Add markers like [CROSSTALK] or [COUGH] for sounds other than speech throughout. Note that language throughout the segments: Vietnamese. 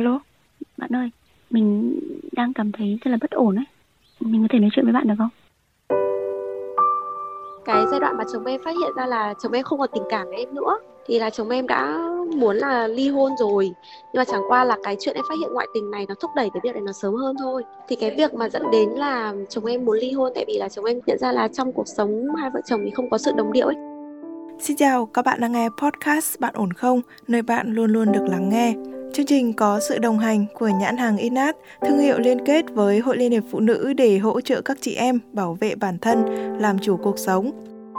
Alo, bạn ơi, mình đang cảm thấy rất là bất ổn ấy. Mình có thể nói chuyện với bạn được không? Cái giai đoạn mà chồng em phát hiện ra là chồng em không còn tình cảm với em nữa thì là chồng em đã muốn là ly hôn rồi nhưng mà chẳng qua là cái chuyện em phát hiện ngoại tình này nó thúc đẩy cái việc này nó sớm hơn thôi thì cái việc mà dẫn đến là chồng em muốn ly hôn tại vì là chồng em nhận ra là trong cuộc sống hai vợ chồng thì không có sự đồng điệu ấy Xin chào, các bạn đang nghe podcast Bạn ổn không? Nơi bạn luôn luôn được lắng nghe. Chương trình có sự đồng hành của nhãn hàng Inat, thương hiệu liên kết với Hội Liên hiệp Phụ nữ để hỗ trợ các chị em bảo vệ bản thân, làm chủ cuộc sống.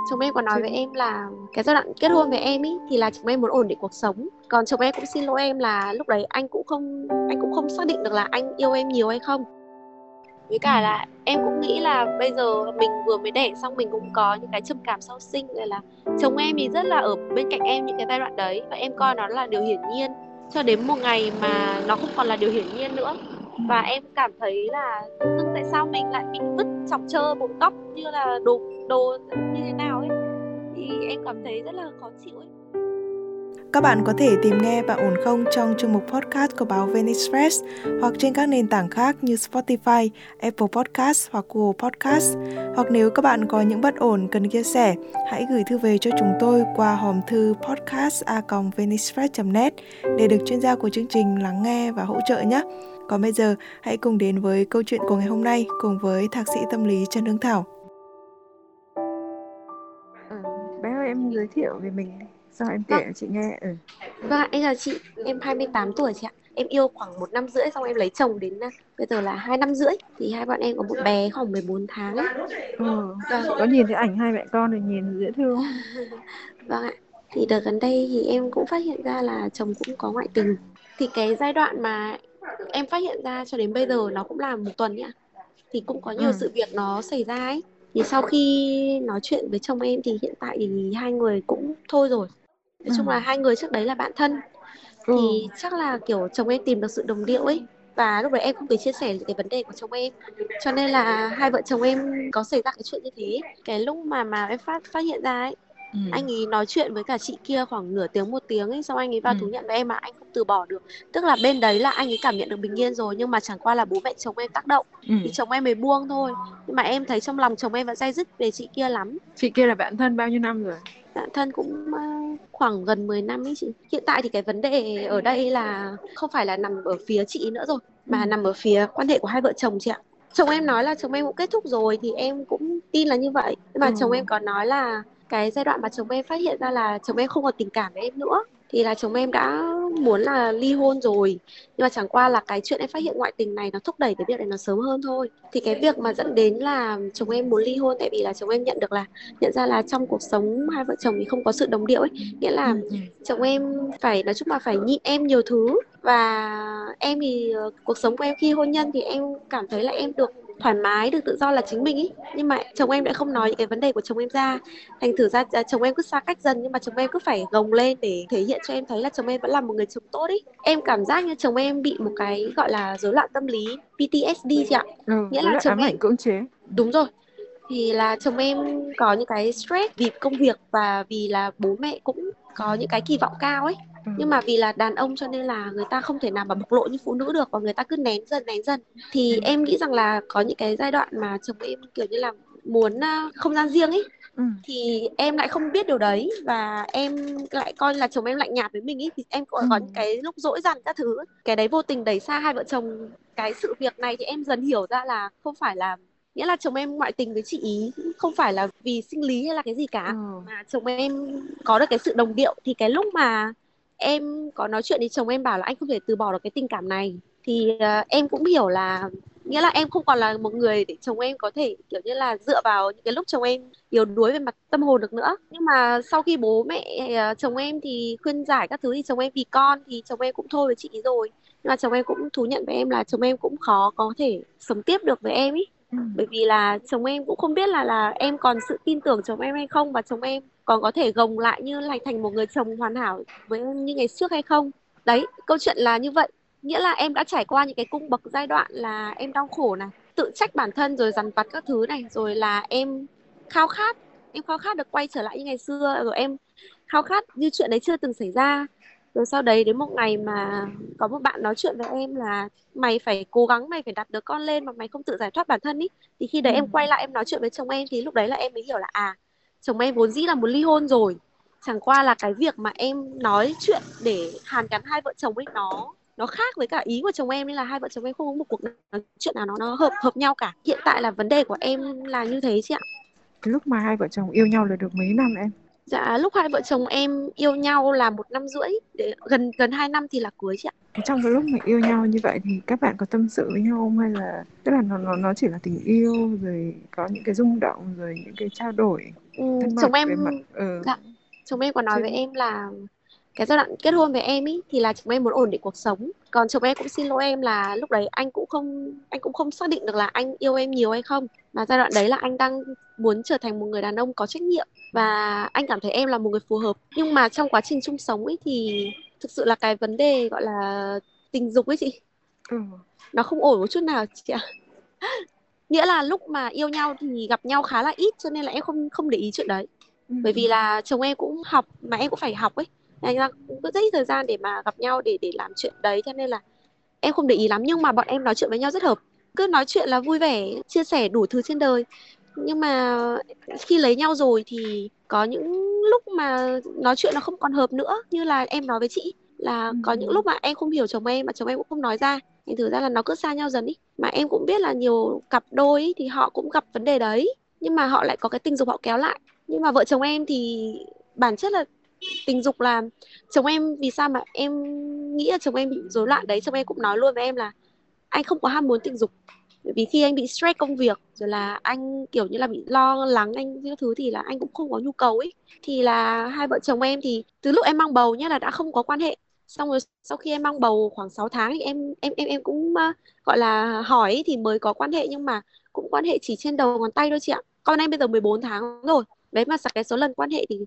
chồng em có nói với em là cái giai đoạn kết hôn với em ý thì là chồng em muốn ổn định cuộc sống. Còn chồng em cũng xin lỗi em là lúc đấy anh cũng không anh cũng không xác định được là anh yêu em nhiều hay không. Với cả là em cũng nghĩ là bây giờ mình vừa mới đẻ xong mình cũng có những cái trầm cảm sau sinh rồi là chồng em thì rất là ở bên cạnh em những cái giai đoạn đấy. Và em coi nó là điều hiển nhiên cho đến một ngày mà nó không còn là điều hiển nhiên nữa. Và em cảm thấy là tự dưng tại sao mình lại bị vứt chọc chơ một góc như là đồ đồ như thế nào ấy? Thì em cảm thấy rất là khó chịu ấy các bạn có thể tìm nghe Bạn ổn không trong chương mục podcast của báo Venice Press hoặc trên các nền tảng khác như Spotify, Apple Podcast hoặc Google Podcast. Hoặc nếu các bạn có những bất ổn cần chia sẻ, hãy gửi thư về cho chúng tôi qua hòm thư podcast@venicepress.net để được chuyên gia của chương trình lắng nghe và hỗ trợ nhé. Còn bây giờ, hãy cùng đến với câu chuyện của ngày hôm nay cùng với thạc sĩ tâm lý Trần Hương Thảo. Ừ, bé ơi em giới thiệu về mình đi. Sao em kể Vâng. chị nghe. Ừ. Vâng, ạ, em chào chị, em 28 tuổi chị ạ. Em yêu khoảng một năm rưỡi xong em lấy chồng đến à, bây giờ là hai năm rưỡi thì hai bọn em có một bé khoảng 14 tháng ấy. Ừ. Vâng, Có nhìn thấy ảnh hai mẹ con rồi nhìn dễ thương. [LAUGHS] vâng ạ. Thì đợt gần đây thì em cũng phát hiện ra là chồng cũng có ngoại tình. Thì cái giai đoạn mà em phát hiện ra cho đến bây giờ nó cũng là một tuần nhá. Thì cũng có nhiều Ừ. sự việc nó xảy ra ấy. Thì sau khi nói chuyện với chồng em thì hiện tại thì hai người cũng thôi rồi. Nói chung Ừ. là hai người trước đấy là bạn thân Ừ. thì chắc là kiểu chồng em tìm được sự đồng điệu ấy và lúc đấy em không thể chia sẻ cái vấn đề của chồng em cho nên là hai vợ chồng em có xảy ra cái chuyện như thế cái lúc mà mà em phát phát hiện ra ấy Ừ. anh ấy nói chuyện với cả chị kia khoảng nửa tiếng một tiếng ấy xong anh ấy vào Ừ. thú nhận với em mà anh không từ bỏ được tức là bên đấy là anh ấy cảm nhận được bình yên rồi nhưng mà chẳng qua là bố mẹ chồng em tác động Ừ. thì chồng em mới buông thôi nhưng mà em thấy trong lòng chồng em vẫn dây dứt về chị kia lắm Chị kia là bạn thân bao nhiêu năm rồi? bạn thân cũng khoảng gần 10 năm ấy chị. Hiện tại thì cái vấn đề ở đây là không phải là nằm ở phía chị nữa rồi mà Ừ. nằm ở phía quan hệ của hai vợ chồng chị ạ. Chồng em nói là chồng em cũng kết thúc rồi thì em cũng tin là như vậy. Nhưng mà Ừ. chồng em còn nói là cái giai đoạn mà chồng em phát hiện ra là chồng em không còn tình cảm với em nữa thì là chồng em đã muốn là ly hôn rồi nhưng mà chẳng qua là cái chuyện em phát hiện ngoại tình này nó thúc đẩy cái việc này nó sớm hơn thôi thì cái việc mà dẫn đến là chồng em muốn ly hôn tại vì là chồng em nhận được là nhận ra là trong cuộc sống hai vợ chồng thì không có sự đồng điệu ấy nghĩa là Ừ. Ừ. chồng em phải nói chung là phải nhịn em nhiều thứ và em thì ờ, cuộc sống của em khi hôn nhân thì em cảm thấy là em được thoải mái được tự do là chính mình ý nhưng mà chồng em lại không nói những cái vấn đề của chồng em ra thành thử ra à, chồng em cứ xa cách dần nhưng mà chồng em cứ phải gồng lên để thể hiện cho em thấy là chồng em vẫn là một người chồng tốt ý em cảm giác như chồng em bị một cái gọi là rối loạn tâm lý PTSD chị ạ Ừ. Nghĩa là chồng em- cưỡng chế. Đúng rồi. Thì là chồng em có những cái stress vì công việc và vì là bố mẹ cũng có những cái kỳ vọng cao ấy. Ừ. Nhưng mà vì là đàn ông cho nên là người ta không thể nào mà bộc lộ như phụ nữ được và người ta cứ nén dần nén dần. Thì em nghĩ rằng là có những cái giai đoạn mà chồng em kiểu như là muốn à, không gian riêng ấy Ừ. thì em lại không biết điều đấy và em lại coi là chồng em lạnh nhạt với mình ấy thì em có, có Ừ. những cái lúc dỗi dằn các thứ cái đấy vô tình đẩy xa hai vợ chồng cái sự việc này thì em dần hiểu ra là không phải là nghĩa là chồng em ngoại tình với chị ý không phải là vì sinh lý hay là cái gì cả Ừ. mà chồng em có được cái sự đồng điệu thì cái lúc mà em có nói chuyện thì chồng em bảo là anh không thể từ bỏ được cái tình cảm này. Thì uh, em cũng hiểu là nghĩa là em không còn là một người để chồng em có thể kiểu như là dựa vào những cái lúc chồng em yếu đuối về mặt tâm hồn được nữa. Nhưng mà sau khi bố mẹ uh, chồng em thì khuyên giải các thứ thì chồng em vì con thì chồng em cũng thôi với chị ý rồi. Nhưng mà chồng em cũng thú nhận với em là chồng em cũng khó có thể sống tiếp được với em ý. Ừ. bởi vì là chồng em cũng không biết là là em còn sự tin tưởng chồng em hay không và chồng em còn có thể gồng lại như lại thành một người chồng hoàn hảo với em như ngày trước hay không đấy, câu chuyện là như vậy nghĩa là em đã trải qua những cái cung bậc giai đoạn là em đau khổ này, tự trách bản thân rồi dằn vặt các thứ này, rồi là em khao khát, em khao khát được quay trở lại như ngày xưa, rồi em khao khát như chuyện đấy chưa từng xảy ra rồi sau đấy đến một ngày mà có một bạn nói chuyện với em là mày phải cố gắng mày phải đặt đứa con lên mà mày không tự giải thoát bản thân ý thì khi đấy Ừ. em quay lại em nói chuyện với chồng em thì lúc đấy là em mới hiểu là à chồng em vốn dĩ là muốn ly hôn rồi chẳng qua là cái việc mà em nói chuyện để hàn gắn hai vợ chồng ấy nó nó khác với cả ý của chồng em nên là hai vợ chồng em không có một cuộc nói chuyện nào nó nó hợp hợp nhau cả hiện tại là vấn đề của em là như thế chị ạ lúc mà hai vợ chồng yêu nhau là được mấy năm em? Dạ lúc hai vợ chồng em yêu nhau là một năm rưỡi để gần gần hai năm thì là cưới chị ạ Trong cái lúc mà yêu nhau như vậy thì các bạn có tâm sự với nhau không hay là tức là nó nó nó chỉ là tình yêu rồi có những cái rung động rồi những cái trao đổi ừ, chồng em mặt ừ. dạ chồng em còn nói Chứ- với em là cái giai đoạn kết hôn với em ý thì là chồng em muốn ổn định cuộc sống. Còn chồng em cũng xin lỗi em là lúc đấy anh cũng không anh cũng không xác định được là anh yêu em nhiều hay không. Mà giai đoạn đấy là anh đang muốn trở thành một người đàn ông có trách nhiệm và anh cảm thấy em là một người phù hợp. Nhưng mà trong quá trình chung sống ấy thì thực sự là cái vấn đề gọi là tình dục ấy chị. Ừ. nó không ổn một chút nào chị ạ. [LAUGHS] Nghĩa là lúc mà yêu nhau thì gặp nhau khá là ít cho nên là em không không để ý chuyện đấy. Ừ. bởi vì là chồng em cũng học mà em cũng phải học ấy thành ra cũng có rất ít thời gian để mà gặp nhau để để làm chuyện đấy cho nên là em không để ý lắm nhưng mà bọn em nói chuyện với nhau rất hợp. Cứ nói chuyện là vui vẻ chia sẻ đủ thứ trên đời. Nhưng mà khi lấy nhau rồi thì có những lúc mà nói chuyện nó không còn hợp nữa như là em nói với chị là có những Ừ. lúc mà em không hiểu chồng em mà chồng em cũng không nói ra. Thành thử ra là nó cứ xa nhau dần ý. Mà em cũng biết là nhiều cặp đôi ý, thì họ cũng gặp vấn đề đấy nhưng mà họ lại có cái tình dục họ kéo lại. Nhưng mà vợ chồng em thì bản chất là tình dục là chồng em vì sao mà em nghĩ là chồng em bị rối loạn đấy chồng em cũng nói luôn với em là anh không có ham muốn tình dục. Bởi vì khi anh bị stress công việc rồi là anh kiểu như là bị lo lắng anh những thứ thì là anh cũng không có nhu cầu ấy. Thì là hai vợ chồng em thì từ lúc em mang bầu nhá là đã không có quan hệ. Xong rồi sau khi em mang bầu khoảng 6 tháng thì em em em em cũng uh, gọi là hỏi thì mới có quan hệ nhưng mà cũng quan hệ chỉ trên đầu ngón tay thôi chị ạ. Con em bây giờ 14 tháng rồi đấy mà cái số lần quan hệ thì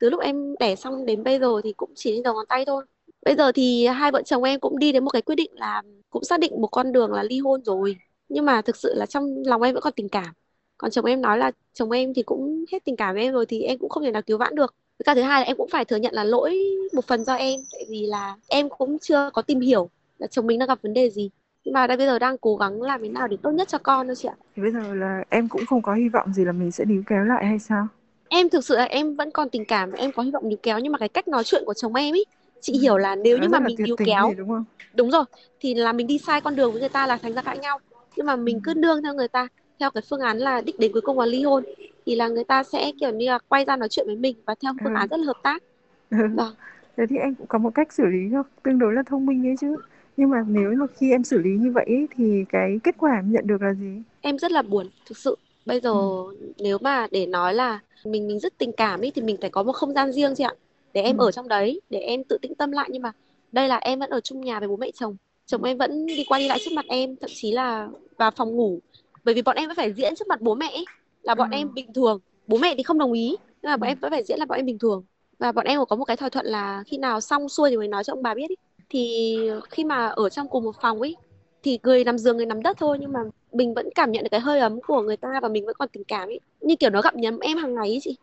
từ lúc em đẻ xong đến bây giờ thì cũng chỉ trên đầu ngón tay thôi. Bây giờ thì hai vợ chồng em cũng đi đến một cái quyết định là cũng xác định một con đường là ly hôn rồi. Nhưng mà thực sự là trong lòng em vẫn còn tình cảm. Còn chồng em nói là chồng em thì cũng hết tình cảm với em rồi thì em cũng không thể nào cứu vãn được. Với cả thứ hai là em cũng phải thừa nhận là lỗi một phần do em. Tại vì là em cũng chưa có tìm hiểu là chồng mình đang gặp vấn đề gì. Nhưng mà đây bây giờ đang cố gắng làm thế nào để tốt nhất cho con thôi chị ạ. Thì bây giờ là em cũng không có hy vọng gì là mình sẽ níu kéo lại hay sao? Em thực sự là em vẫn còn tình cảm em có hy vọng níu kéo nhưng mà cái cách nói chuyện của chồng em ý chị hiểu là nếu Nó như mà mình níu kéo gì đúng không? đúng rồi thì là mình đi sai con đường với người ta là thành ra cãi nhau nhưng mà mình cứ nương theo người ta theo cái phương án là đích đến cuối cùng là ly hôn thì là người ta sẽ kiểu như là quay ra nói chuyện với mình và theo phương Ừ. án rất là hợp tác Ừ. vâng Thế thì em cũng có một cách xử lý tương đối là thông minh ấy chứ. Nhưng mà nếu mà khi em xử lý như vậy ấy, thì cái kết quả em nhận được là gì? em rất là buồn thực sự bây giờ Ừ. nếu mà để nói là mình mình rất tình cảm ý thì mình phải có một không gian riêng chị ạ để em Ừ. ở trong đấy để em tự tĩnh tâm lại nhưng mà đây là em vẫn ở chung nhà với bố mẹ chồng chồng em vẫn đi qua đi lại trước mặt em thậm chí là vào phòng ngủ bởi vì bọn em vẫn phải diễn trước mặt bố mẹ ấy, là bọn Ừ. em bình thường bố mẹ thì không đồng ý nhưng mà bọn Ừ. em vẫn phải diễn là bọn em bình thường và bọn em có một cái thỏa thuận là khi nào xong xuôi thì mới nói cho ông bà biết ý. thì khi mà ở trong cùng một phòng ấy thì người nằm giường người nằm đất thôi nhưng mà mình vẫn cảm nhận được cái hơi ấm của người ta và mình vẫn còn tình cảm ấy như kiểu nó gặm nhấm em hàng ngày ấy chị.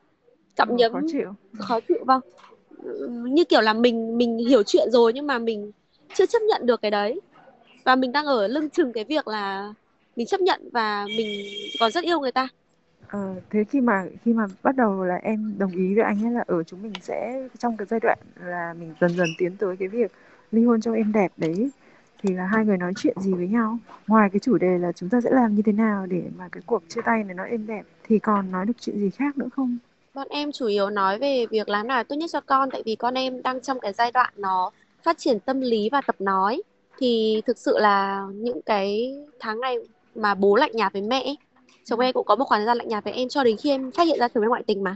Gặm Ừ, nhấm khó chịu. khó chịu vâng. Như kiểu là mình mình hiểu chuyện rồi nhưng mà mình chưa chấp nhận được cái đấy. Và mình đang ở lưng chừng cái việc là mình chấp nhận và mình còn rất yêu người ta. Ờ, thế khi mà khi mà bắt đầu là em đồng ý với anh ấy là ở chúng mình sẽ trong cái giai đoạn là mình dần dần tiến tới cái việc ly hôn cho em đẹp đấy thì là hai người nói chuyện gì với nhau ngoài cái chủ đề là chúng ta sẽ làm như thế nào để mà cái cuộc chia tay này nó êm đẹp, thì còn nói được chuyện gì khác nữa không? bọn em chủ yếu nói về việc làm nào tốt nhất cho con, tại vì con em đang trong cái giai đoạn nó phát triển tâm lý và tập nói thì thực sự là những cái tháng này mà bố lạnh nhạt với mẹ chồng em cũng có một khoảng thời gian lạnh nhạt với em cho đến khi em phát hiện ra chồng em ngoại tình mà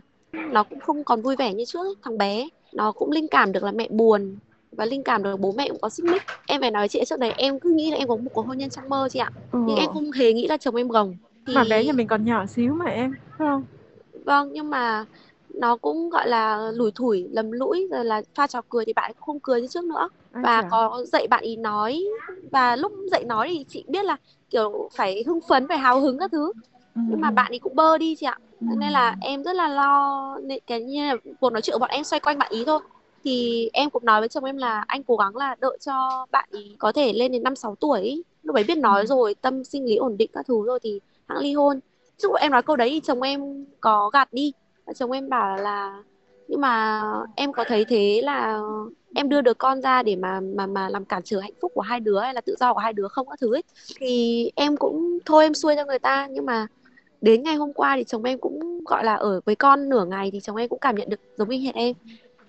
nó cũng không còn vui vẻ như trước ấy. thằng bé nó cũng linh cảm được là mẹ buồn và linh cảm được bố mẹ cũng có xích mích em phải nói chị trước đấy em cứ nghĩ là em có một cuộc hôn nhân trong mơ chị ạ Ừ. nhưng em không hề nghĩ là chồng em gồng thì Mà bé nhà mình còn nhỏ xíu mà em, phải không? vâng nhưng mà nó cũng gọi là lủi thủi lầm lũi rồi là pha trò cười thì bạn không cười như trước nữa Ai và chà. có dạy bạn ý nói và lúc dạy nói thì chị biết là kiểu phải hưng phấn phải hào hứng các thứ Ừ, nhưng mà bạn ấy cũng bơ đi chị ạ Ừ. Nên là em rất là lo nên cái như là cuộc nói chuyện của bọn em xoay quanh bạn ý thôi thì em cũng nói với chồng em là anh cố gắng là đợi cho bạn ý có thể lên đến năm sáu tuổi ý. lúc ấy biết nói Ừ. rồi tâm sinh lý ổn định các thứ rồi thì hãng ly hôn. Chứ em nói câu đấy thì chồng em có gạt đi. Chồng em bảo là nhưng mà em có thấy thế là em đưa đứa con ra để mà mà mà làm cản trở hạnh phúc của hai đứa hay là tự do của hai đứa không? Các thứ ấy. Thì em cũng thôi em xuôi cho người ta. Nhưng mà đến ngày hôm qua thì chồng em cũng gọi là ở với con nửa ngày thì chồng em cũng cảm nhận được giống như hệt em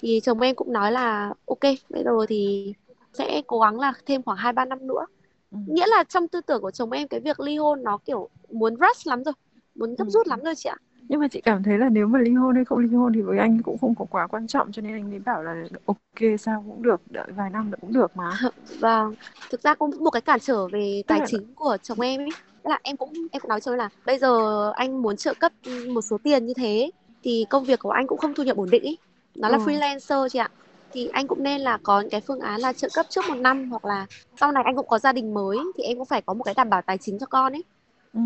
thì chồng em cũng nói là ok bây giờ thì sẽ cố gắng là thêm khoảng hai ba năm nữa Ừ. nghĩa là trong tư tưởng của chồng em cái việc ly hôn nó kiểu muốn rush lắm rồi muốn gấp Ừ. rút lắm rồi chị ạ nhưng mà chị cảm thấy là nếu mà ly hôn hay không ly hôn thì với anh cũng không có quá quan trọng cho nên anh mới bảo là ok sao cũng được đợi vài năm nữa cũng được mà [LAUGHS] Vâng, thực ra cũng một cái cản trở về tài là- chính của chồng em ấy. Tức là em cũng em cũng nói cho là bây giờ anh muốn trợ cấp một số tiền như thế thì công việc của anh cũng không thu nhập ổn định ấy. Nó là Ừ. freelancer chị ạ. Thì anh cũng nên là có những cái phương án là trợ cấp trước một năm hoặc là sau này anh cũng có gia đình mới thì em cũng phải có một cái đảm bảo tài chính cho con ấy. ừ.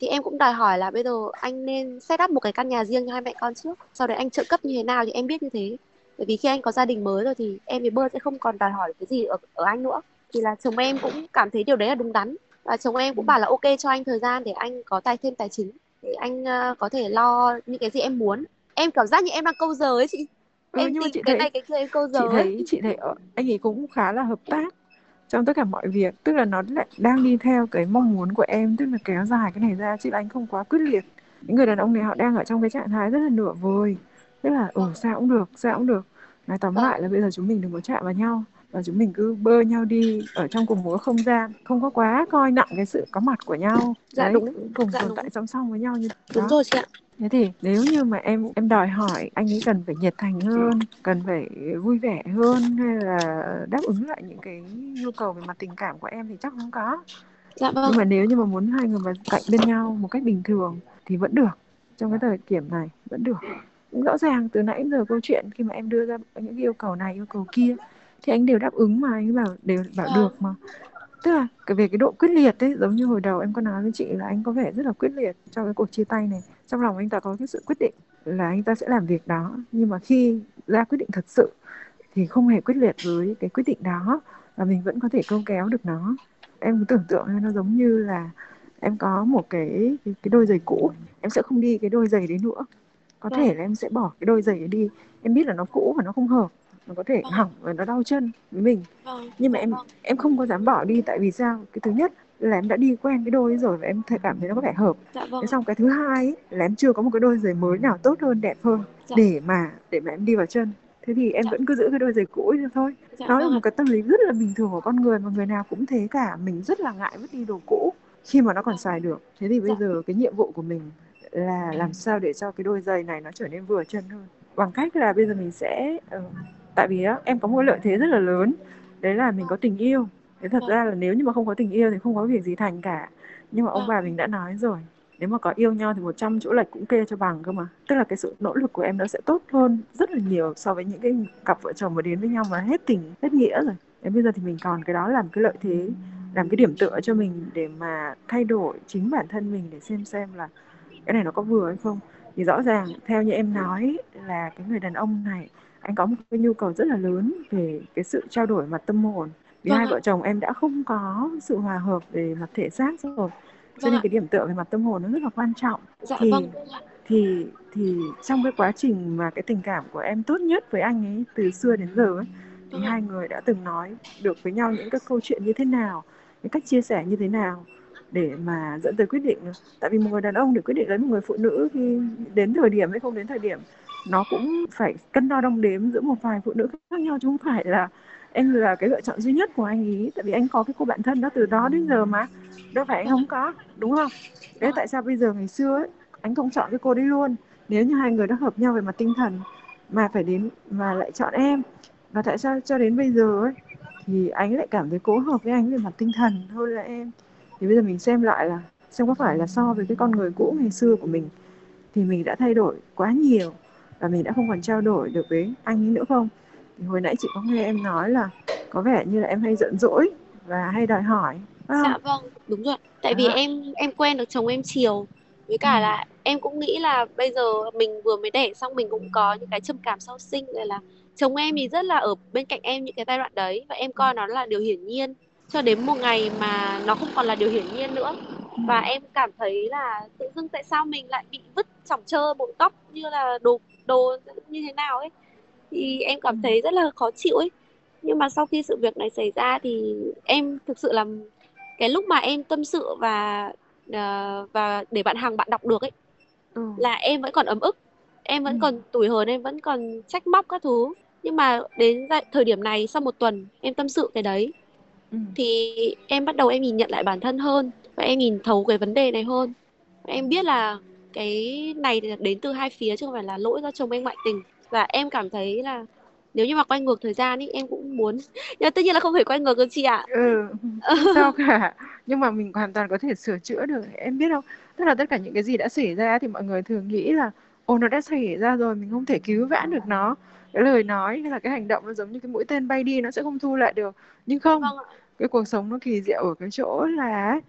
Thì em cũng đòi hỏi là bây giờ anh nên set up một cái căn nhà riêng cho hai mẹ con trước. Sau đấy anh trợ cấp như thế nào thì em biết như thế. Bởi vì khi anh có gia đình mới rồi thì em với Bơ sẽ không còn đòi hỏi cái gì ở, ở anh nữa. Thì là chồng em cũng cảm thấy điều đấy là đúng đắn. Và chồng em cũng bảo là ok cho anh thời gian để anh có tài thêm tài chính. Để anh ờ, có thể lo những cái gì em muốn. Em cảm giác như em đang câu giờ ấy chị. Ừ, em nhưng mà tìm chị cái thấy- này cái kia em câu giờ chị ấy. thấy chị thấy anh ấy cũng khá là hợp tác trong tất cả mọi việc tức là nó lại đang đi theo cái mong muốn của em tức là kéo dài cái này ra chứ anh không quá quyết liệt những người đàn ông này họ đang ở trong cái trạng thái rất là nửa vời tức là ừ sao cũng được sao cũng được nói tóm Vâng. lại là bây giờ chúng mình đừng có chạm vào nhau và chúng mình cứ bơ nhau đi ở trong cùng một không gian không có quá coi nặng cái sự có mặt của nhau Dạ Đấy, đúng. cùng Dạ tồn đúng. tại song song với nhau như Đúng đó. rồi chị ạ. Thế thì nếu như mà em em đòi hỏi anh ấy cần phải nhiệt thành hơn, cần phải vui vẻ hơn hay là đáp ứng lại những cái nhu cầu về mặt tình cảm của em thì chắc không có. Dạ vâng. Nhưng mà nếu như mà muốn hai người mà cạnh bên nhau một cách bình thường thì vẫn được. Trong cái thời điểm này vẫn được. Rõ ràng từ nãy đến giờ câu chuyện khi mà em đưa ra những yêu cầu này yêu cầu kia thì anh đều đáp ứng mà anh bảo đều bảo Vâng. được mà. Tức là cái về cái độ quyết liệt ấy giống như hồi đầu em có nói với chị là anh có vẻ rất là quyết liệt trong cái cuộc chia tay này trong lòng anh ta có cái sự quyết định là anh ta sẽ làm việc đó. Nhưng mà khi ra quyết định thật sự thì không hề quyết liệt với cái quyết định đó. Và mình vẫn có thể câu kéo được nó. Em cứ tưởng tượng nó giống như là em có một cái cái, cái đôi giày cũ. Em sẽ không đi cái đôi giày đấy nữa. Có Vâng. thể là em sẽ bỏ cái đôi giày ấy đi. Em biết là nó cũ và nó không hợp. Nó có thể Vâng. hỏng và nó đau chân với mình. Vâng. nhưng mà dạ em vâng. em không có dám bỏ đi. Tại vì sao? Cái thứ nhất là em đã đi quen cái đôi rồi và em thấy cảm thấy nó có vẻ hợp Dạ vâng. thế xong cái thứ hai ấy, là em chưa có một cái đôi giày mới nào tốt hơn đẹp hơn Dạ. để mà để mà em đi vào chân thế thì em Dạ. vẫn cứ giữ cái đôi giày cũ ấy thôi Dạ là vâng một ạ. cái tâm lý rất là bình thường của con người mà người nào cũng thế cả mình rất là ngại vứt đi đồ cũ khi mà nó còn xài được thế thì bây Dạ. giờ cái nhiệm vụ của mình là làm sao để cho cái đôi giày này nó trở nên vừa chân hơn bằng cách là bây giờ mình sẽ ờ, tại vì á em có một lợi thế rất là lớn đấy là mình có tình yêu thế thật Vâng. ra là nếu như mà không có tình yêu thì không có việc gì thành cả. Nhưng mà ông Vâng. bà mình đã nói rồi nếu mà có yêu nhau thì 100 chỗ lệch cũng kê cho bằng cơ mà. Tức là cái sự nỗ lực của em nó sẽ tốt hơn rất là nhiều so với những cái cặp vợ chồng mà đến với nhau mà hết tình hết nghĩa rồi. Đến bây giờ thì mình còn cái đó làm cái lợi thế làm cái điểm tựa cho mình để mà thay đổi chính bản thân mình để xem xem là cái này nó có vừa hay không. Thì rõ ràng theo như em nói là cái người đàn ông này anh có một cái nhu cầu rất là lớn về cái sự trao đổi mặt tâm hồn vì Vâng hai ạ. vợ chồng em đã không có sự hòa hợp về mặt thể xác rồi cho Vâng nên ạ. cái điểm tựa về mặt tâm hồn nó rất là quan trọng Dạ thì vâng. thì thì trong cái quá trình mà cái tình cảm của em tốt nhất với anh ấy từ xưa đến giờ ấy thì Vâng hai người đã từng nói được với nhau những cái câu chuyện như thế nào những cách chia sẻ như thế nào để mà dẫn tới quyết định tại vì một người đàn ông để quyết định lấy một người phụ nữ khi đến thời điểm hay không đến thời điểm nó cũng phải cân đo đong đếm giữa một vài phụ nữ khác nhau chứ không phải là em là cái lựa chọn duy nhất của anh ý tại vì anh có cái cô bạn thân đó từ đó đến giờ mà. Đâu phải anh không có đúng không? Thế tại sao bây giờ ngày xưa ấy, anh không chọn cái cô đấy luôn? Nếu như hai người đã hợp nhau về mặt tinh thần mà phải đến mà lại chọn em và tại sao cho đến bây giờ ấy thì anh lại cảm thấy cố hợp với anh về mặt tinh thần hơn là em. Thì bây giờ mình xem lại là xem có phải là so với cái con người cũ ngày xưa của mình thì mình đã thay đổi quá nhiều và mình đã không còn trao đổi được với anh ấy nữa không? Hồi nãy chị có nghe em nói là có vẻ như là em hay giận dỗi và hay đòi hỏi phải không? Dạ vâng, đúng rồi. Tại vì Đó. em em quen được chồng em chiều. Với cả Ừ. là em cũng nghĩ là bây giờ mình vừa mới đẻ xong mình cũng có những cái trầm cảm sau sinh rồi là chồng em thì rất là ở bên cạnh em những cái giai đoạn đấy và em coi nó là điều hiển nhiên cho đến một ngày mà nó không còn là điều hiển nhiên nữa và em cảm thấy là tự dưng tại sao mình lại bị vứt chỏng trơ bụng tóc như là đồ đồ như thế nào ấy thì em cảm thấy rất là khó chịu ấy nhưng mà sau khi sự việc này xảy ra thì em thực sự là cái lúc mà em tâm sự và uh, và để bạn hàng bạn đọc được ấy ừ. là em vẫn còn ấm ức em vẫn ừ. còn tủi hờn em vẫn còn trách móc các thứ nhưng mà đến thời điểm này sau một tuần em tâm sự cái đấy ừ. thì em bắt đầu em nhìn nhận lại bản thân hơn và em nhìn thấu cái vấn đề này hơn em biết là cái này đến từ hai phía chứ không phải là lỗi do chồng em ngoại tình và em cảm thấy là nếu như mà quay ngược thời gian ý em cũng muốn. Nhưng tất nhiên là không thể quay ngược được chị ạ. Ừ sao cả. Nhưng mà mình hoàn toàn có thể sửa chữa được em biết không? Tức là tất cả những cái gì đã xảy ra thì mọi người thường nghĩ là ồ nó đã xảy ra rồi mình không thể cứu vãn được nó. Cái lời nói hay là cái hành động nó giống như cái mũi tên bay đi nó sẽ không thu lại được. Nhưng không vâng cái cuộc sống nó kỳ diệu ở cái chỗ là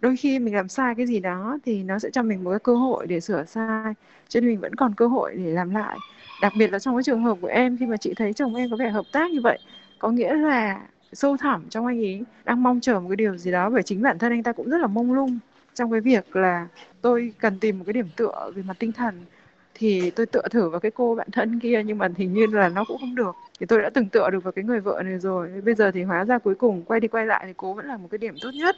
đôi khi mình làm sai cái gì đó thì nó sẽ cho mình một cái cơ hội để sửa sai cho nên mình vẫn còn cơ hội để làm lại đặc biệt là trong cái trường hợp của em, khi mà chị thấy chồng em có vẻ hợp tác như vậy, có nghĩa là sâu thẳm trong anh ấy đang mong chờ một cái điều gì đó, bởi chính bản thân anh ta cũng rất là mông lung trong cái việc là tôi cần tìm một cái điểm tựa về mặt tinh thần. Thì tôi tựa thử vào cái cô bạn thân kia, nhưng mà hình như là nó cũng không được. Thì tôi đã từng tựa được vào cái người vợ này rồi. Bây giờ thì hóa ra cuối cùng quay đi quay lại thì cô vẫn là một cái điểm tốt nhất.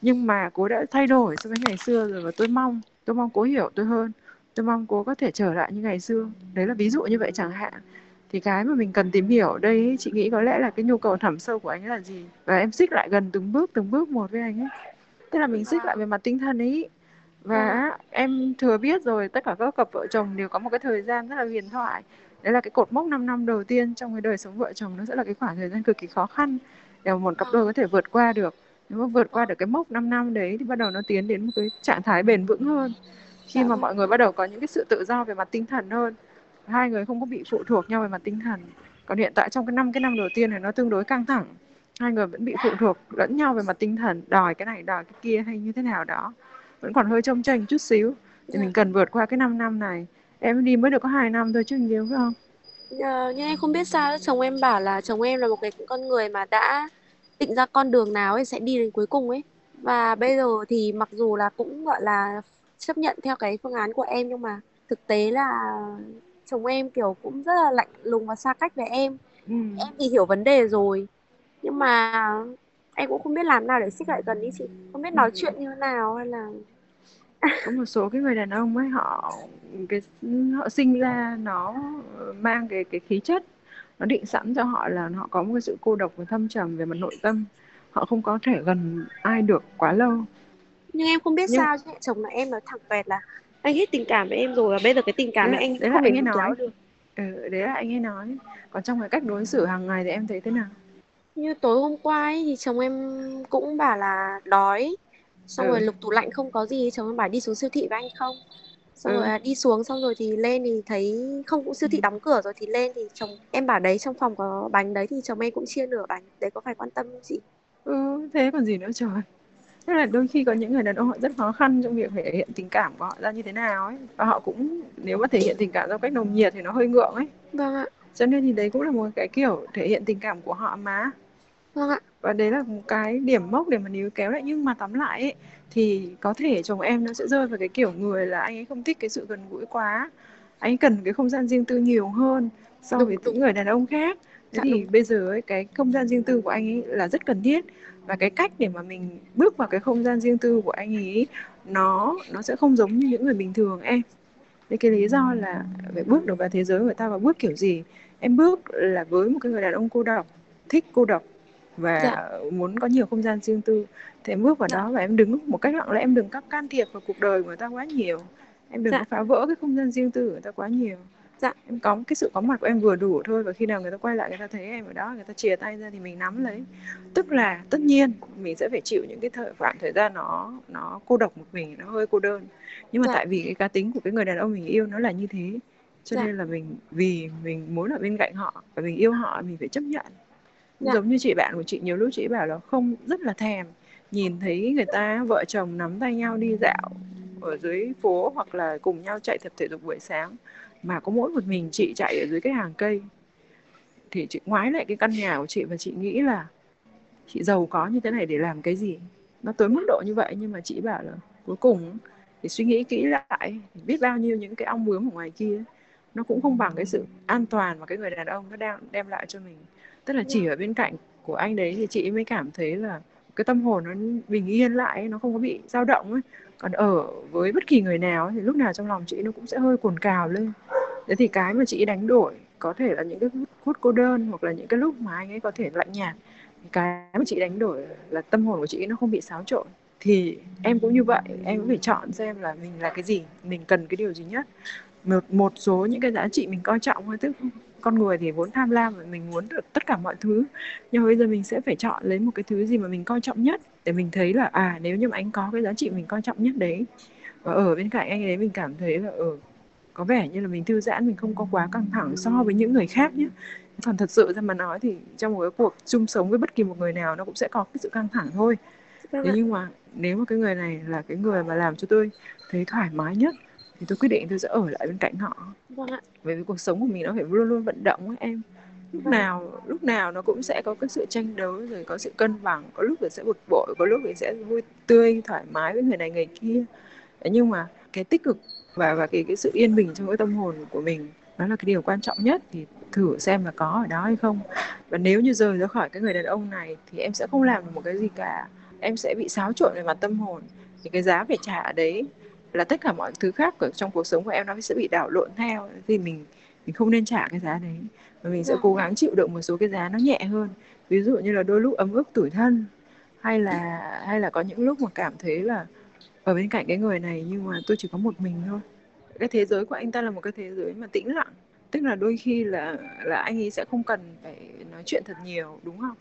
Nhưng mà cô đã thay đổi so với ngày xưa rồi và tôi mong tôi mong cố hiểu tôi hơn tôi mong cô có thể trở lại như ngày xưa. Đấy là ví dụ như vậy chẳng hạn. Thì cái mà mình cần tìm hiểu đây chị nghĩ có lẽ là cái nhu cầu thẳm sâu của anh là gì? Và em xích lại gần từng bước từng bước một với anh ấy. Tức là mình xích lại về mặt tinh thần ấy và ừ. em thừa biết rồi tất cả các cặp vợ chồng đều có một cái thời gian rất là huyền thoại. Đấy là cái cột mốc 5 năm đầu tiên trong cái đời sống vợ chồng nó sẽ là cái khoảng thời gian cực kỳ khó khăn để một cặp đôi có thể vượt qua được. Nếu mà vượt qua được cái mốc 5 năm đấy thì bắt đầu nó tiến đến một cái trạng thái bền vững hơn khi mà mọi người bắt đầu có những cái sự tự do về mặt tinh thần hơn hai người không có bị phụ thuộc nhau về mặt tinh thần. Còn hiện tại trong cái năm cái năm đầu tiên này nó tương đối căng thẳng. Hai người vẫn bị phụ thuộc lẫn nhau về mặt tinh thần đòi cái này đòi cái kia hay như thế nào đó. Vẫn còn hơi trông tranh chút xíu. Thì mình cần vượt qua cái 5 năm này. Em đi mới được có hai năm thôi chứ nhiều phải không? Ờ, nhưng em không biết sao chồng em bảo là chồng em là một cái con người mà đã định ra con đường nào ấy sẽ đi đến cuối cùng ấy. Và bây giờ thì mặc dù là cũng gọi là chấp nhận theo cái phương án của em nhưng mà thực tế là chồng em kiểu cũng rất là lạnh lùng và xa cách với em. Ừ. em thì hiểu vấn đề rồi nhưng mà em cũng không biết làm nào để xích lại gần đi chị. Không biết nói chuyện như thế nào hay là có một số cái người đàn ông ấy họ cái họ sinh ra nó mang cái cái khí chất nó định sẵn cho họ là họ có một cái sự cô độc và thâm trầm về mặt nội tâm. Họ không có thể gần ai được quá lâu nhưng em không biết nhưng... sao chứ chồng là em nói thẳng tuẹt là anh hết tình cảm với em rồi và bây giờ cái tình cảm đấy, anh đấy không là anh ấy nói. được. Ừ, đấy là anh ấy nói. Còn trong cái cách đối xử hàng ngày thì em thấy thế nào? Như tối hôm qua ấy, thì chồng em cũng bảo là đói. Xong ừ. rồi lục tủ lạnh không có gì chồng em bảo đi xuống siêu thị với anh không? Xong ừ. rồi à, đi xuống xong rồi thì lên thì thấy không cũng siêu thị ừ. đóng cửa rồi thì lên thì chồng em bảo đấy trong phòng có bánh đấy thì chồng em cũng chia nửa bánh. Đấy có phải quan tâm không chị? Ừ thế còn gì nữa trời Tức là đôi khi có những người đàn ông họ rất khó khăn trong việc thể hiện tình cảm của họ ra như thế nào ấy. Và họ cũng nếu mà thể hiện tình cảm theo cách nồng nhiệt thì nó hơi ngượng ấy. Vâng ạ. Cho nên thì đấy cũng là một cái kiểu thể hiện tình cảm của họ mà. Vâng ạ. Và đấy là một cái điểm mốc để mà níu kéo lại. Nhưng mà tóm lại ấy, thì có thể chồng em nó sẽ rơi vào cái kiểu người là anh ấy không thích cái sự gần gũi quá. Anh ấy cần cái không gian riêng tư nhiều hơn so với những người đàn ông khác. Thế dạ, thì đúng. bây giờ ấy, cái không gian riêng tư của anh ấy là rất cần thiết và cái cách để mà mình bước vào cái không gian riêng tư của anh ấy nó nó sẽ không giống như những người bình thường em thế cái lý do là phải bước được vào thế giới người ta và bước kiểu gì em bước là với một cái người đàn ông cô độc thích cô độc và dạ. muốn có nhiều không gian riêng tư thì em bước vào dạ. đó và em đứng một cách lặng lẽ em đừng có can thiệp vào cuộc đời của người ta quá nhiều em đừng dạ. có phá vỡ cái không gian riêng tư của người ta quá nhiều dạ em có cái sự có mặt của em vừa đủ thôi và khi nào người ta quay lại người ta thấy em ở đó người ta chìa tay ra thì mình nắm lấy tức là tất nhiên mình sẽ phải chịu những cái thời khoảng thời gian nó nó cô độc một mình nó hơi cô đơn nhưng mà dạ. tại vì cái cá tính của cái người đàn ông mình yêu nó là như thế cho dạ. nên là mình vì mình muốn ở bên cạnh họ và mình yêu họ mình phải chấp nhận dạ. giống như chị bạn của chị nhiều lúc chị bảo là không rất là thèm nhìn thấy người ta vợ chồng nắm tay nhau đi dạo ở dưới phố hoặc là cùng nhau chạy tập thể dục buổi sáng mà có mỗi một mình chị chạy ở dưới cái hàng cây. Thì chị ngoái lại cái căn nhà của chị và chị nghĩ là chị giàu có như thế này để làm cái gì? Nó tới mức độ như vậy nhưng mà chị bảo là cuối cùng thì suy nghĩ kỹ lại biết bao nhiêu những cái ong bướm ở ngoài kia. Nó cũng không bằng cái sự an toàn mà cái người đàn ông nó đang đem lại cho mình. Tức là chỉ ở bên cạnh của anh đấy thì chị mới cảm thấy là cái tâm hồn nó bình yên lại nó không có bị dao động ấy còn ở với bất kỳ người nào thì lúc nào trong lòng chị nó cũng sẽ hơi cồn cào lên. Thế thì cái mà chị đánh đổi, có thể là những cái phút cô đơn, hoặc là những cái lúc mà anh ấy có thể lạnh nhạt cái mà chị đánh đổi là tâm hồn của chị nó không bị xáo trộn. Thì em cũng như vậy, em cũng phải chọn xem là mình là cái gì, mình cần cái điều gì nhất. Một một số những cái giá trị mình coi trọng thôi, tức con người thì vốn tham lam và mình muốn được tất cả mọi thứ. Nhưng bây giờ mình sẽ phải chọn lấy một cái thứ gì mà mình coi trọng nhất để mình thấy là à nếu như mà anh có cái giá trị mình coi trọng nhất đấy. Và ở bên cạnh anh ấy mình cảm thấy là ở ừ, có vẻ như là mình thư giãn mình không có quá căng thẳng so với những người khác nhé. Còn thật sự ra mà nói thì trong một cái cuộc chung sống với bất kỳ một người nào nó cũng sẽ có cái sự căng thẳng thôi. Vâng thế nhưng mà nếu mà cái người này là cái người mà làm cho tôi thấy thoải mái nhất thì tôi quyết định tôi sẽ ở lại bên cạnh họ. Vâng ạ. bởi vì cuộc sống của mình nó phải luôn luôn vận động ấy em. Lúc vâng. nào lúc nào nó cũng sẽ có cái sự tranh đấu rồi có sự cân bằng có lúc thì sẽ bực bội có lúc thì sẽ vui tươi thoải mái với người này người kia. Nhưng mà cái tích cực và và cái cái sự yên bình trong cái tâm hồn của mình đó là cái điều quan trọng nhất. Thì thử xem là có ở đó hay không. Và nếu như rời ra khỏi cái người đàn ông này thì em sẽ không làm được một cái gì cả. Em sẽ bị xáo trộn về mặt tâm hồn. Thì cái giá phải trả đấy là tất cả mọi thứ khác ở trong cuộc sống của em nó sẽ bị đảo lộn theo thì mình mình không nên trả cái giá đấy. Và mình sẽ cố gắng chịu đựng một số cái giá nó nhẹ hơn. Ví dụ như là đôi lúc ấm ức tủi thân hay là hay là có những lúc mà cảm thấy là ở bên cạnh cái người này nhưng mà tôi chỉ có một mình thôi. Cái thế giới của anh ta là một cái thế giới mà tĩnh lặng. Tức là đôi khi là là anh ấy sẽ không cần phải nói chuyện thật nhiều đúng không?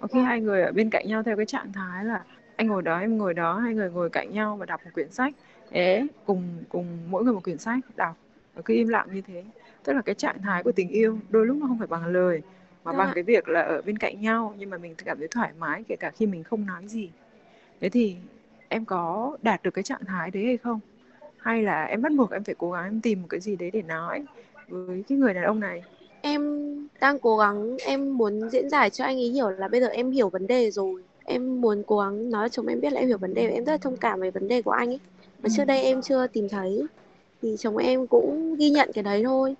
Có khi hai người ở bên cạnh nhau theo cái trạng thái là anh ngồi đó em ngồi đó hai người ngồi cạnh nhau và đọc một quyển sách thế cùng cùng mỗi người một quyển sách đọc. Và cứ im lặng như thế. Tức là cái trạng thái của tình yêu đôi lúc nó không phải bằng lời mà bằng cái việc là ở bên cạnh nhau nhưng mà mình cảm thấy thoải mái kể cả khi mình không nói gì. Thế thì em có đạt được cái trạng thái đấy hay không? Hay là em bắt buộc em phải cố gắng em tìm một cái gì đấy để nói với cái người đàn ông này? Em đang cố gắng em muốn diễn giải cho anh ấy hiểu là bây giờ em hiểu vấn đề rồi. Em muốn cố gắng nói cho chồng em biết là em hiểu vấn đề và em rất là thông cảm về vấn đề của anh ấy mà trước đây em chưa tìm thấy. Thì chồng em cũng ghi nhận cái đấy thôi.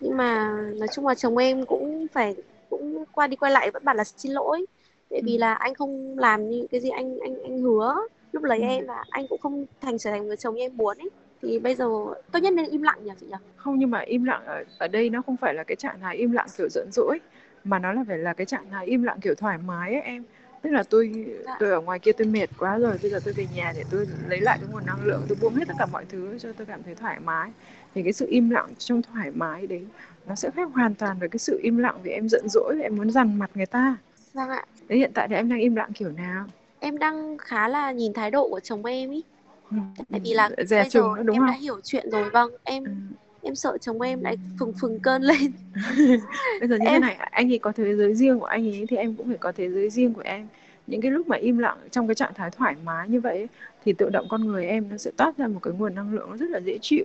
Nhưng mà nói chung là chồng em cũng phải cũng qua đi quay lại vẫn bảo là xin lỗi. Tại vì là anh không làm như cái gì anh anh anh hứa. Lúc lấy em là anh cũng không thành trở thành người chồng như em muốn ấy. Thì bây giờ tốt nhất nên im lặng nhỉ chị nhỉ? Không nhưng mà im lặng ở, ở đây nó không phải là cái trạng thái im lặng kiểu giận dỗi mà nó là phải là cái trạng thái im lặng kiểu thoải mái ấy em tức là tôi dạ. tôi ở ngoài kia tôi mệt quá rồi bây giờ tôi về nhà để tôi lấy lại cái nguồn năng lượng tôi buông hết tất cả mọi thứ cho tôi cảm thấy thoải mái thì cái sự im lặng trong thoải mái đấy nó sẽ khác hoàn toàn với cái sự im lặng vì em giận dỗi em muốn dằn mặt người ta vâng ạ đấy hiện tại thì em đang im lặng kiểu nào em đang khá là nhìn thái độ của chồng em ý ừ. tại vì là Dè bây giờ đúng em không? đã hiểu chuyện rồi vâng em ừ. Em sợ chồng em lại phừng phừng cơn lên. [LAUGHS] Bây giờ như em... thế này anh ấy có thế giới riêng của anh ấy thì em cũng phải có thế giới riêng của em. Những cái lúc mà im lặng trong cái trạng thái thoải mái như vậy thì tự động con người em nó sẽ toát ra một cái nguồn năng lượng nó rất là dễ chịu.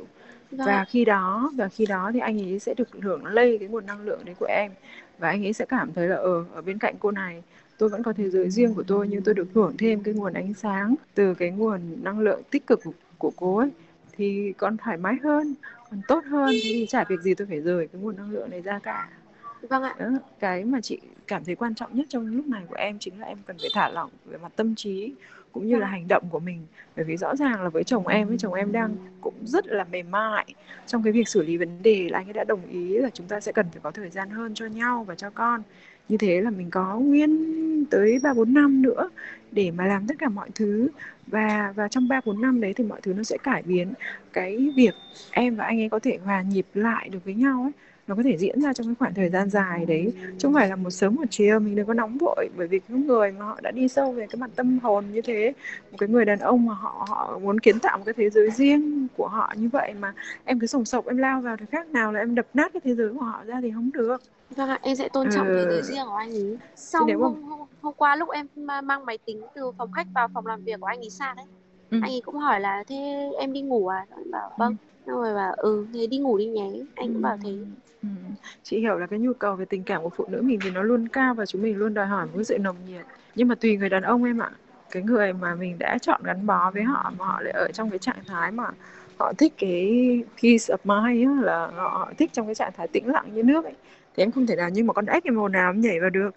Vâng. và khi đó và khi đó thì anh ấy sẽ được hưởng lây cái nguồn năng lượng đấy của em. Và anh ấy sẽ cảm thấy là ở ờ, ở bên cạnh cô này tôi vẫn có thế giới riêng của tôi nhưng tôi được hưởng thêm cái nguồn ánh sáng từ cái nguồn năng lượng tích cực của, của cô ấy thì còn thoải mái hơn còn tốt hơn. Thế thì chả việc gì tôi phải rời cái nguồn năng lượng này ra cả. Vâng ạ. Đó, cái mà chị cảm thấy quan trọng nhất trong lúc này của em chính là em cần phải thả lỏng về mặt tâm trí cũng như là vâng. hành động của mình. Bởi vì rõ ràng là với chồng em với chồng em đang cũng rất là mềm mại. Trong cái việc xử lý vấn đề là anh ấy đã đồng ý là chúng ta sẽ cần phải có thời gian hơn cho nhau và cho con. Như thế là mình có nguyên tới ba bốn năm nữa để mà làm tất cả mọi thứ và và trong ba bốn năm đấy thì mọi thứ nó sẽ cải biến. Cái việc em và anh ấy có thể hòa nhịp lại được với nhau ấy nó có thể diễn ra trong cái khoảng thời gian dài đấy chứ không phải là một sớm một chiều mình đừng có nóng vội bởi vì cái người mà họ đã đi sâu về cái mặt tâm hồn như thế một cái người đàn ông mà họ họ muốn kiến tạo một cái thế giới riêng của họ như vậy mà em cứ sồng sộc em lao vào thì khác nào là em đập nát cái thế giới của họ ra thì không được Vâng ạ, em sẽ tôn trọng ừ. thế giới riêng của anh ấy. Sau hôm, hôm, hôm qua lúc em mang máy tính từ phòng khách vào phòng làm việc của anh ấy sang đấy, ừ. anh ấy cũng hỏi là thế em đi ngủ à? Em bảo vâng. Ừ xong rồi bảo ừ thế đi ngủ đi nhé anh cũng bảo thế Ừ. Chị hiểu là cái nhu cầu về tình cảm của phụ nữ mình thì nó luôn cao và chúng mình luôn đòi hỏi một cái sự nồng nhiệt. Nhưng mà tùy người đàn ông em ạ. Cái người mà mình đã chọn gắn bó với họ mà họ lại ở trong cái trạng thái mà họ thích cái peace of mind ấy, là họ, thích trong cái trạng thái tĩnh lặng như nước ấy thì em không thể nào như một con ếch em màu nào em nhảy vào được.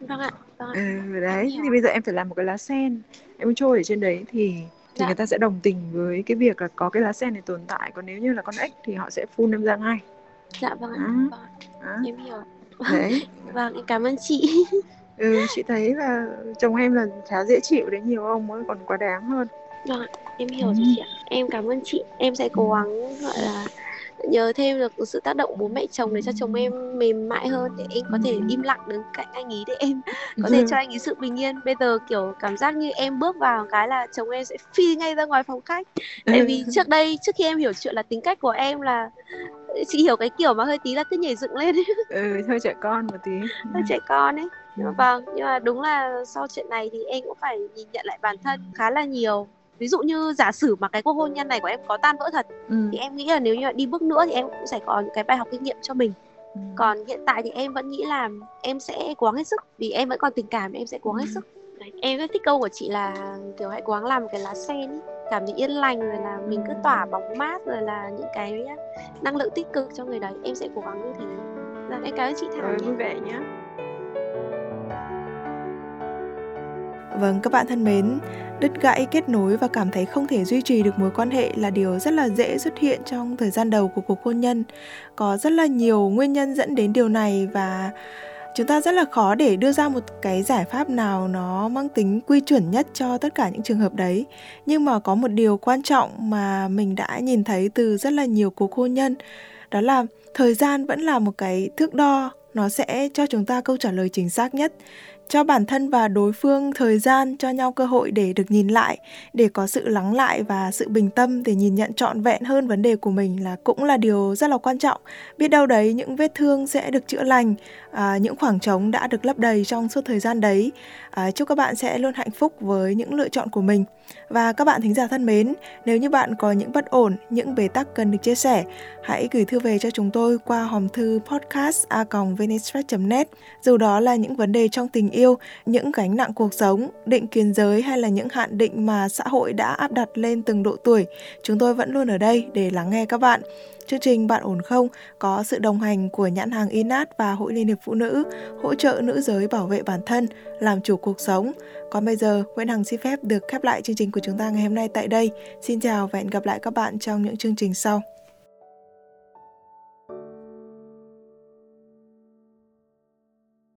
Vâng ạ vâng ạ. Ừ, đấy thì bây giờ em phải làm một cái lá sen. Em trôi ở trên đấy thì thì Dạ. người ta sẽ đồng tình với cái việc là có cái lá sen này tồn tại. Còn nếu như là con ếch thì họ sẽ phun em ra ngay dạ vâng ạ À. vâng ạ. Đó, em hiểu. Đấy. [LAUGHS] vâng em cảm ơn chị. [LAUGHS] Ừ, chị thấy là chồng em là khá dễ chịu đấy nhiều ông ấy còn quá đáng hơn. Vâng ạ em hiểu Ừ. rồi chị ạ. Em cảm ơn chị. Em sẽ cố gắng gọi là nhờ thêm được sự tác động của bố mẹ chồng để cho chồng em mềm mại hơn để em có thể im lặng đứng cạnh anh ấy để em. [LAUGHS] Có thể cho anh ấy sự bình yên. Bây giờ kiểu cảm giác như em bước vào cái là chồng em sẽ phi ngay ra ngoài phòng khách. Tại vì [LAUGHS] trước đây trước khi em hiểu chuyện là tính cách của em là chị hiểu cái kiểu mà hơi tí là cứ nhảy dựng lên ấy, ừ, hơi trẻ con một tí. [LAUGHS] Hơi trẻ con ấy. Ừ. vâng nhưng mà đúng là sau chuyện này thì em cũng phải nhìn nhận lại bản thân khá là nhiều ví dụ như giả sử mà cái cuộc hôn nhân này của em có tan vỡ thật ừ. thì em nghĩ là nếu như đi bước nữa thì em cũng sẽ có những cái bài học kinh nghiệm cho mình Ừ. còn hiện tại thì em vẫn nghĩ là em sẽ cố gắng hết sức vì em vẫn còn tình cảm em sẽ cố gắng hết sức Đấy, em rất thích câu của chị là kiểu hãy cố gắng làm cái lá sen ý. cảm thấy yên lành rồi là mình cứ tỏa bóng mát rồi là những cái năng lượng tích cực cho người đấy em sẽ cố gắng như thế Dạ, em cảm ơn chị Thảo vui vẻ nhé Vâng, các bạn thân mến, đứt gãy kết nối và cảm thấy không thể duy trì được mối quan hệ là điều rất là dễ xuất hiện trong thời gian đầu của cuộc hôn nhân. Có rất là nhiều nguyên nhân dẫn đến điều này và chúng ta rất là khó để đưa ra một cái giải pháp nào nó mang tính quy chuẩn nhất cho tất cả những trường hợp đấy. Nhưng mà có một điều quan trọng mà mình đã nhìn thấy từ rất là nhiều cuộc hôn nhân, đó là thời gian vẫn là một cái thước đo nó sẽ cho chúng ta câu trả lời chính xác nhất cho bản thân và đối phương thời gian cho nhau cơ hội để được nhìn lại để có sự lắng lại và sự bình tâm để nhìn nhận trọn vẹn hơn vấn đề của mình là cũng là điều rất là quan trọng. Biết đâu đấy những vết thương sẽ được chữa lành à, những khoảng trống đã được lấp đầy trong suốt thời gian đấy. À, chúc các bạn sẽ luôn hạnh phúc với những lựa chọn của mình và các bạn thính giả thân mến, nếu như bạn có những bất ổn, những bế tắc cần được chia sẻ, hãy gửi thư về cho chúng tôi qua hòm thư podcast a net. Dù đó là những vấn đề trong tình yêu, những gánh nặng cuộc sống, định kiến giới hay là những hạn định mà xã hội đã áp đặt lên từng độ tuổi, chúng tôi vẫn luôn ở đây để lắng nghe các bạn. Chương trình Bạn ổn không có sự đồng hành của nhãn hàng Inat và Hội Liên hiệp Phụ nữ, hỗ trợ nữ giới bảo vệ bản thân, làm chủ cuộc sống. Còn bây giờ, Nguyễn Hằng xin phép được khép lại chương trình của chúng ta ngày hôm nay tại đây. Xin chào và hẹn gặp lại các bạn trong những chương trình sau.